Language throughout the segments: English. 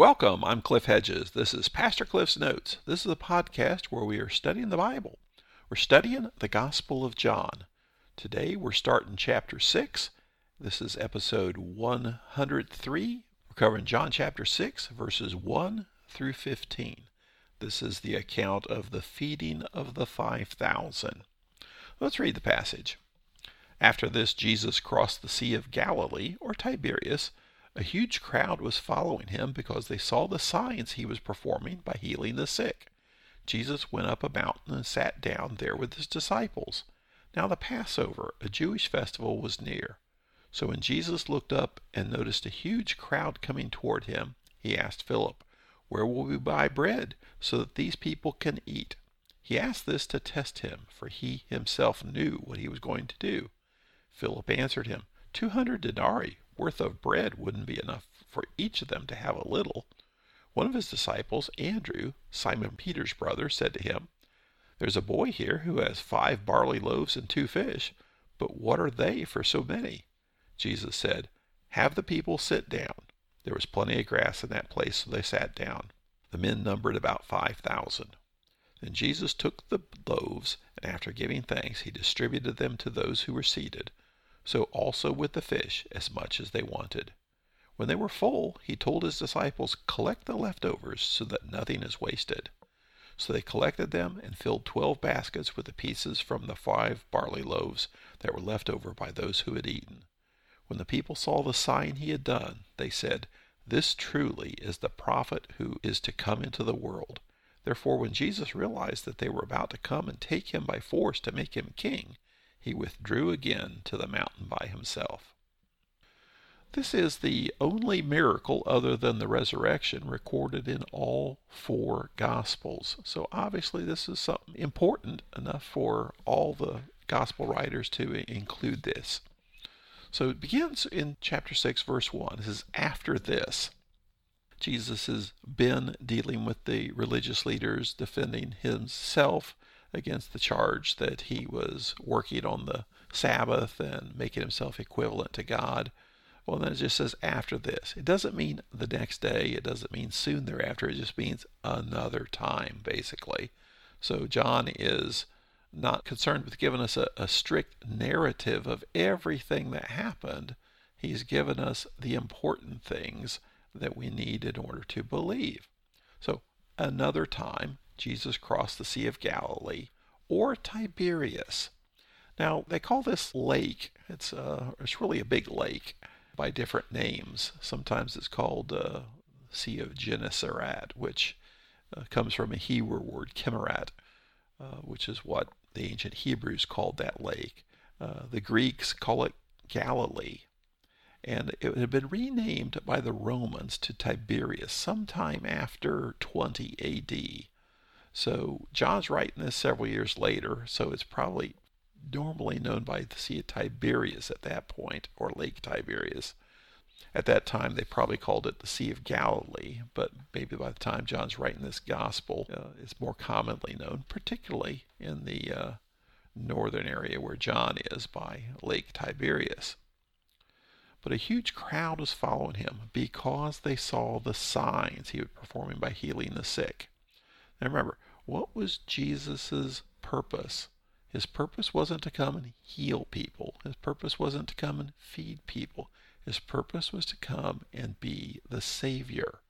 Welcome, I'm Cliff Hedges. This is Pastor Cliff's Notes. This is a podcast where we are studying the Bible. We're studying the Gospel of John. Today we're starting chapter 6. This is episode 103. We're covering John chapter 6, verses 1 through 15. This is the account of the feeding of the 5,000. Let's read the passage. After this, Jesus crossed the Sea of Galilee, or Tiberias a huge crowd was following him because they saw the signs he was performing by healing the sick. Jesus went up a mountain and sat down there with his disciples. Now the Passover, a Jewish festival, was near. So when Jesus looked up and noticed a huge crowd coming toward him, he asked Philip, Where will we buy bread so that these people can eat? He asked this to test him, for he himself knew what he was going to do. Philip answered him, Two hundred denarii worth of bread wouldn't be enough for each of them to have a little. One of his disciples, Andrew, Simon Peter's brother, said to him, There's a boy here who has five barley loaves and two fish, but what are they for so many? Jesus said, Have the people sit down. There was plenty of grass in that place, so they sat down. The men numbered about five thousand. Then Jesus took the loaves, and after giving thanks, he distributed them to those who were seated so also with the fish, as much as they wanted. When they were full, he told his disciples, Collect the leftovers so that nothing is wasted. So they collected them and filled twelve baskets with the pieces from the five barley loaves that were left over by those who had eaten. When the people saw the sign he had done, they said, This truly is the prophet who is to come into the world. Therefore, when Jesus realized that they were about to come and take him by force to make him king, he withdrew again to the mountain by himself. This is the only miracle other than the resurrection recorded in all four Gospels. So obviously, this is something important enough for all the Gospel writers to include this. So it begins in chapter 6, verse 1. This is after this. Jesus has been dealing with the religious leaders, defending himself against the charge that he was working on the Sabbath and making himself equivalent to God. Well, then it just says after this. It doesn't mean the next day. It doesn't mean soon thereafter. It just means another time, basically. So John is not concerned with giving us a, a strict narrative of everything that happened. He's given us the important things that we need in order to believe. So, another time, Jesus crossed the Sea of Galilee, or Tiberias. Now, they call this lake, it's, uh, it's really a big lake by different names. Sometimes it's called uh, Sea of Gennesaret, which uh, comes from a Hebrew word, Kinneret, uh, which is what the ancient Hebrews called that lake. Uh, the Greeks call it Galilee. And it had been renamed by the Romans to Tiberias sometime after 20 AD. So John's writing this several years later, so it's probably normally known by the Sea of Tiberias at that point, or Lake Tiberias. At that time, they probably called it the Sea of Galilee, but maybe by the time John's writing this gospel, uh, it's more commonly known, particularly in the uh, northern area where John is by Lake Tiberias. But a huge crowd was following him because they saw the signs he was performing by healing the sick. Now remember, what was Jesus' purpose? His purpose wasn't to come and heal people. His purpose wasn't to come and feed people. His purpose was to come and be the Savior.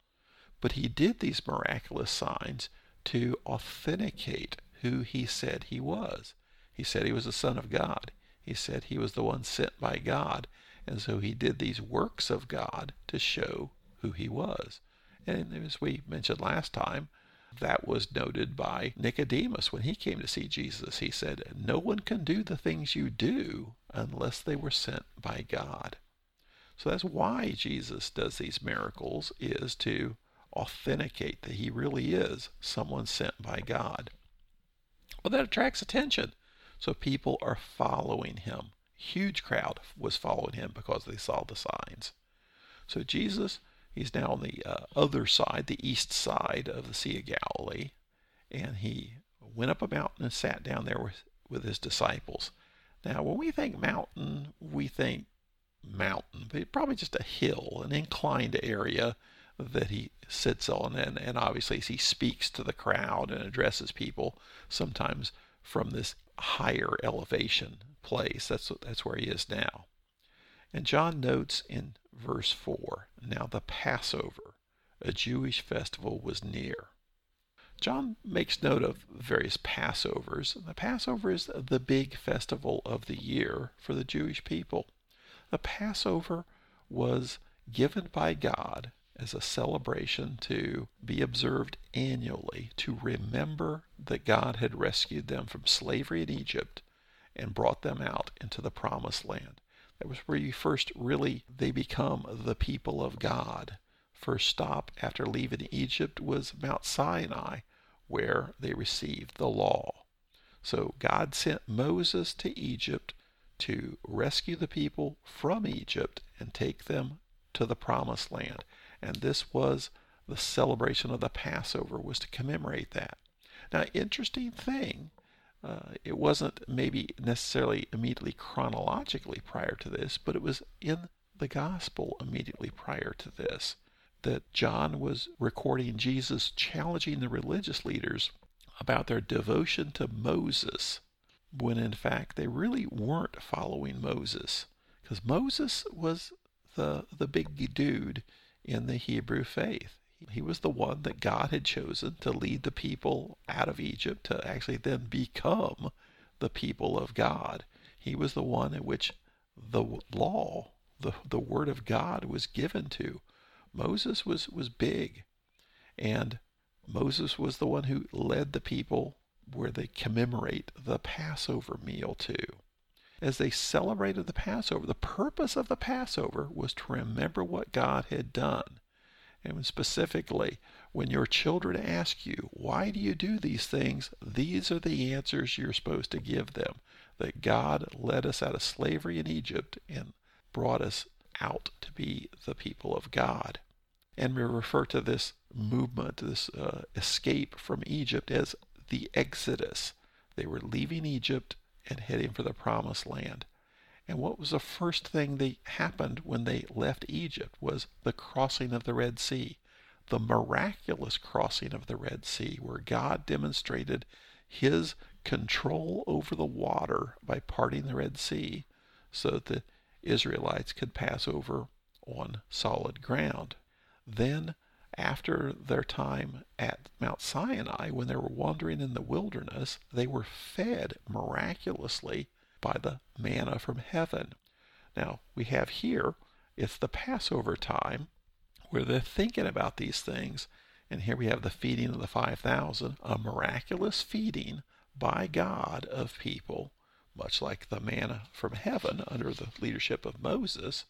But he did these miraculous signs to authenticate who he said he was. He said he was the Son of God. He said he was the one sent by God. And so he did these works of God to show who he was. And as we mentioned last time, that was noted by Nicodemus when he came to see Jesus. He said, No one can do the things you do unless they were sent by God. So that's why Jesus does these miracles is to authenticate that he really is someone sent by God. Well, that attracts attention. So people are following him. Huge crowd was following him because they saw the signs. So Jesus He's now on the uh, other side, the east side of the Sea of Galilee. And he went up a mountain and sat down there with, with his disciples. Now, when we think mountain, we think mountain, but probably just a hill, an inclined area that he sits on, and, and obviously as he speaks to the crowd and addresses people, sometimes from this higher elevation place. That's, that's where he is now. And John notes in verse 4 Now the Passover, a Jewish festival, was near. John makes note of various Passovers. The Passover is the big festival of the year for the Jewish people. The Passover was given by God as a celebration to be observed annually to remember that God had rescued them from slavery in Egypt and brought them out into the promised land. That was where you first really they become the people of God. First stop after leaving Egypt was Mount Sinai, where they received the law. So God sent Moses to Egypt to rescue the people from Egypt and take them to the promised land. And this was the celebration of the Passover was to commemorate that. Now, interesting thing, uh, it wasn't maybe necessarily immediately chronologically prior to this, but it was in the gospel immediately prior to this that John was recording Jesus challenging the religious leaders about their devotion to Moses, when in fact they really weren't following Moses, because Moses was the the big dude in the Hebrew faith. He was the one that God had chosen to lead the people out of Egypt to actually then become the people of God. He was the one in which the law, the, the word of God was given to. Moses was, was big. And Moses was the one who led the people where they commemorate the Passover meal too as they celebrated the Passover. The purpose of the Passover was to remember what God had done. And specifically, when your children ask you, why do you do these things? These are the answers you're supposed to give them. That God led us out of slavery in Egypt and brought us out to be the people of God. And we refer to this movement, this uh, escape from Egypt, as the Exodus. They were leaving Egypt and heading for the promised land. And what was the first thing that happened when they left Egypt was the crossing of the Red Sea, the miraculous crossing of the Red Sea, where God demonstrated his control over the water by parting the Red Sea so that the Israelites could pass over on solid ground. Then after their time at Mount Sinai, when they were wandering in the wilderness, they were fed miraculously by the manna from heaven. Now, we have here, it's the Passover time where they're thinking about these things. And here we have the feeding of the 5,000, a miraculous feeding by God of people, much like the manna from heaven under the leadership of Moses.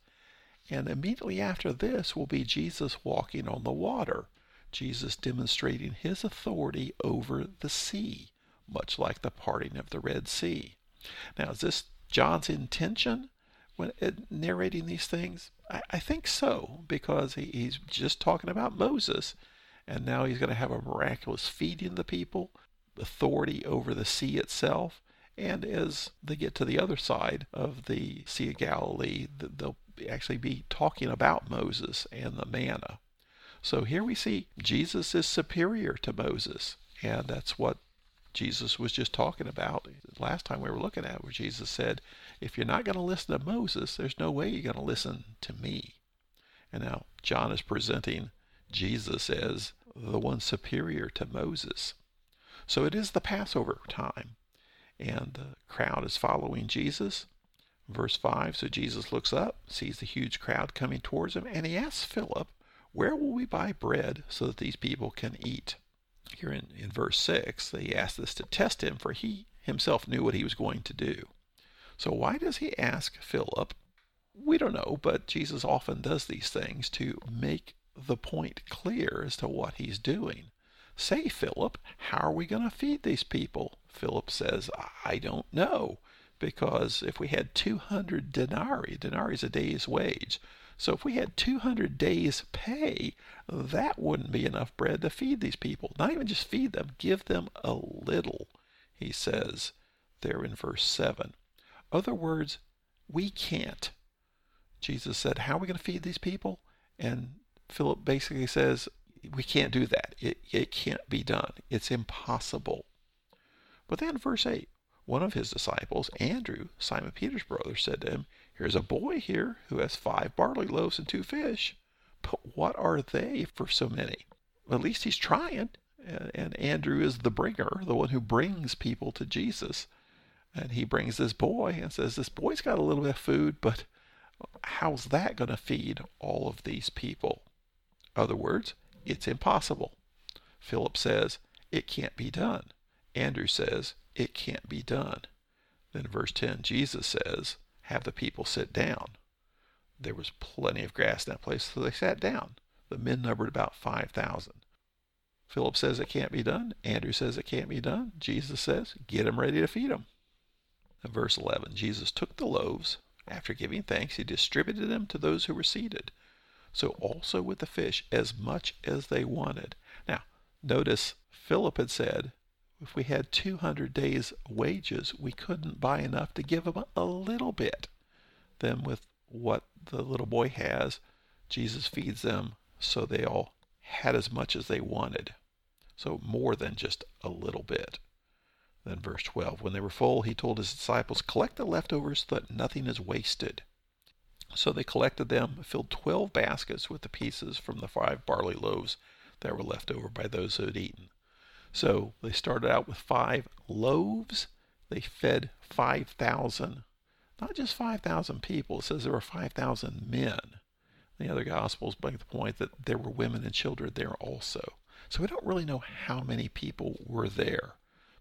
And immediately after this will be Jesus walking on the water, Jesus demonstrating his authority over the sea, much like the parting of the Red Sea. Now, is this John's intention when narrating these things? I, I think so, because he, he's just talking about Moses, and now he's going to have a miraculous feeding the people, authority over the sea itself. And as they get to the other side of the Sea of Galilee, they'll actually be talking about Moses and the manna. So here we see Jesus is superior to Moses, and that's what Jesus was just talking about last time we were looking at, where Jesus said, If you're not going to listen to Moses, there's no way you're going to listen to me. And now John is presenting Jesus as the one superior to Moses. So it is the Passover time, and the crowd is following Jesus. Verse 5 So Jesus looks up, sees the huge crowd coming towards him, and he asks Philip, Where will we buy bread so that these people can eat? Here in, in verse 6, he asked this to test him, for he himself knew what he was going to do. So why does he ask Philip? We don't know, but Jesus often does these things to make the point clear as to what he's doing. Say, Philip, how are we going to feed these people? Philip says, I don't know because if we had 200 denarii, denarii is a day's wage. So if we had 200 days' pay, that wouldn't be enough bread to feed these people. Not even just feed them, give them a little, he says there in verse 7. Other words, we can't. Jesus said, How are we going to feed these people? And Philip basically says, we can't do that. It, it can't be done. It's impossible. But then, verse 8, one of his disciples, Andrew, Simon Peter's brother, said to him, Here's a boy here who has five barley loaves and two fish. But what are they for so many? At least he's trying. And Andrew is the bringer, the one who brings people to Jesus. And he brings this boy and says, This boy's got a little bit of food, but how's that going to feed all of these people? Other words, it's impossible. Philip says, It can't be done. Andrew says, It can't be done. Then verse 10, Jesus says, Have the people sit down. There was plenty of grass in that place, so they sat down. The men numbered about 5,000. Philip says it can't be done. Andrew says it can't be done. Jesus says, Get them ready to feed them. In verse 11, Jesus took the loaves. After giving thanks, he distributed them to those who were seated so also with the fish, as much as they wanted. Now, notice Philip had said, if we had 200 days' wages, we couldn't buy enough to give them a little bit. Then, with what the little boy has, Jesus feeds them so they all had as much as they wanted. So, more than just a little bit. Then, verse 12 When they were full, he told his disciples, Collect the leftovers so that nothing is wasted. So they collected them, filled twelve baskets with the pieces from the five barley loaves that were left over by those who had eaten. So they started out with five loaves. They fed 5,000, not just 5,000 people. It says there were 5,000 men. The other Gospels make the point that there were women and children there also. So we don't really know how many people were there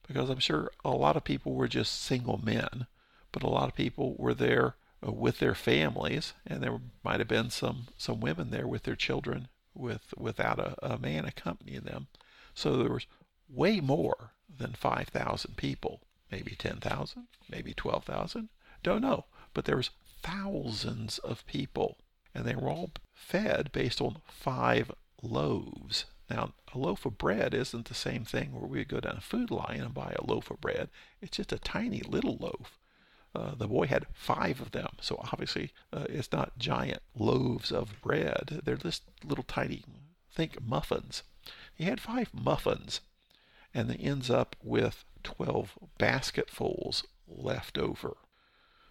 because I'm sure a lot of people were just single men, but a lot of people were there uh, with their families, and there might have been some some women there with their children with without a, a man accompanying them. So there was way more than 5,000 people, maybe 10,000, maybe 12,000, don't know, but there was thousands of people, and they were all fed based on five loaves. Now, a loaf of bread isn't the same thing where we go down a food line and buy a loaf of bread. It's just a tiny little loaf. Uh, the boy had five of them. So obviously, uh, it's not giant loaves of bread. They're just little tiny, think muffins. He had five muffins, and they ends up with 12 basketfuls left over.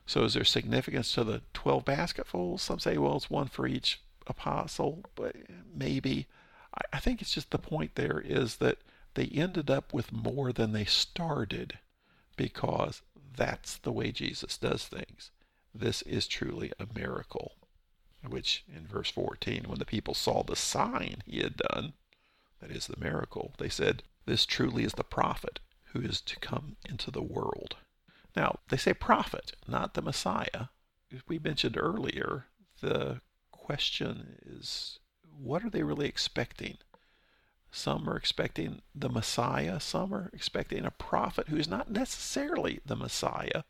So is there significance to the 12 basketfuls? Some say, well, it's one for each apostle, but maybe. I think it's just the point there is that they ended up with more than they started because that's the way Jesus does things. This is truly a miracle. Which in verse 14, when the people saw the sign he had done, that is the miracle, they said, This truly is the prophet who is to come into the world. Now, they say prophet, not the Messiah. We mentioned earlier, the question is what are they really expecting? Some are expecting the Messiah. Some are expecting a prophet who is not necessarily the Messiah,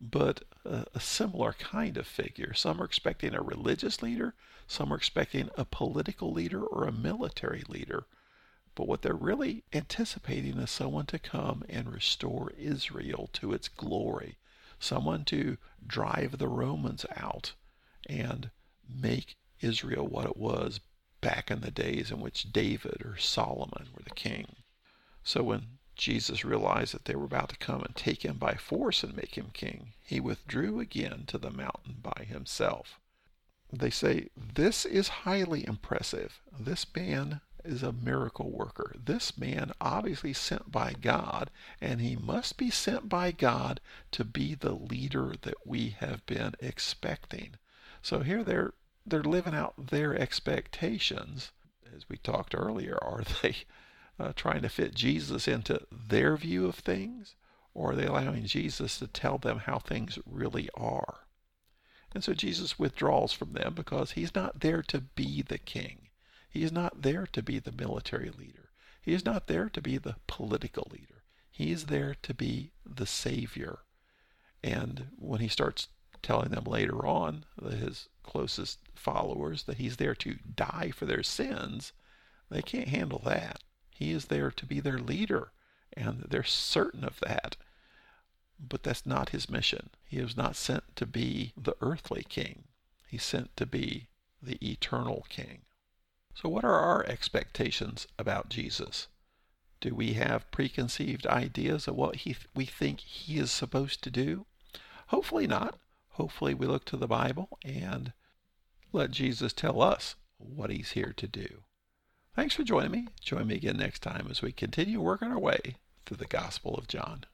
but a, a, similar kind of figure. Some are expecting a religious leader. Some are expecting a political leader or a military leader. But what they're really anticipating is someone to come and restore Israel to its glory, someone to drive the Romans out and make Israel what it was back in the days in which David or Solomon were the king. So when Jesus realized that they were about to come and take him by force and make him king, he withdrew again to the mountain by himself. They say, This is highly impressive. This man is a miracle worker. This man obviously sent by God, and he must be sent by God to be the leader that we have been expecting. So here they're they're living out their expectations. As we talked earlier, are they uh, trying to fit Jesus into their view of things, or are they allowing Jesus to tell them how things really are? And so Jesus withdraws from them because he's not there to be the king. He is not there to be the military leader. He is not there to be the political leader. He is there to be the Savior. And when he starts telling them later on, his closest followers, that he's there to die for their sins, they can't handle that. He is there to be their leader, and they're certain of that. But that's not his mission. He was not sent to be the earthly king. He's sent to be the eternal king. So, what are our expectations about Jesus? Do we have preconceived ideas of what he, we think he is supposed to do? Hopefully not. Hopefully, we look to the Bible and let Jesus tell us what he's here to do. Thanks for joining me. Join me again next time as we continue working our way through the Gospel of John.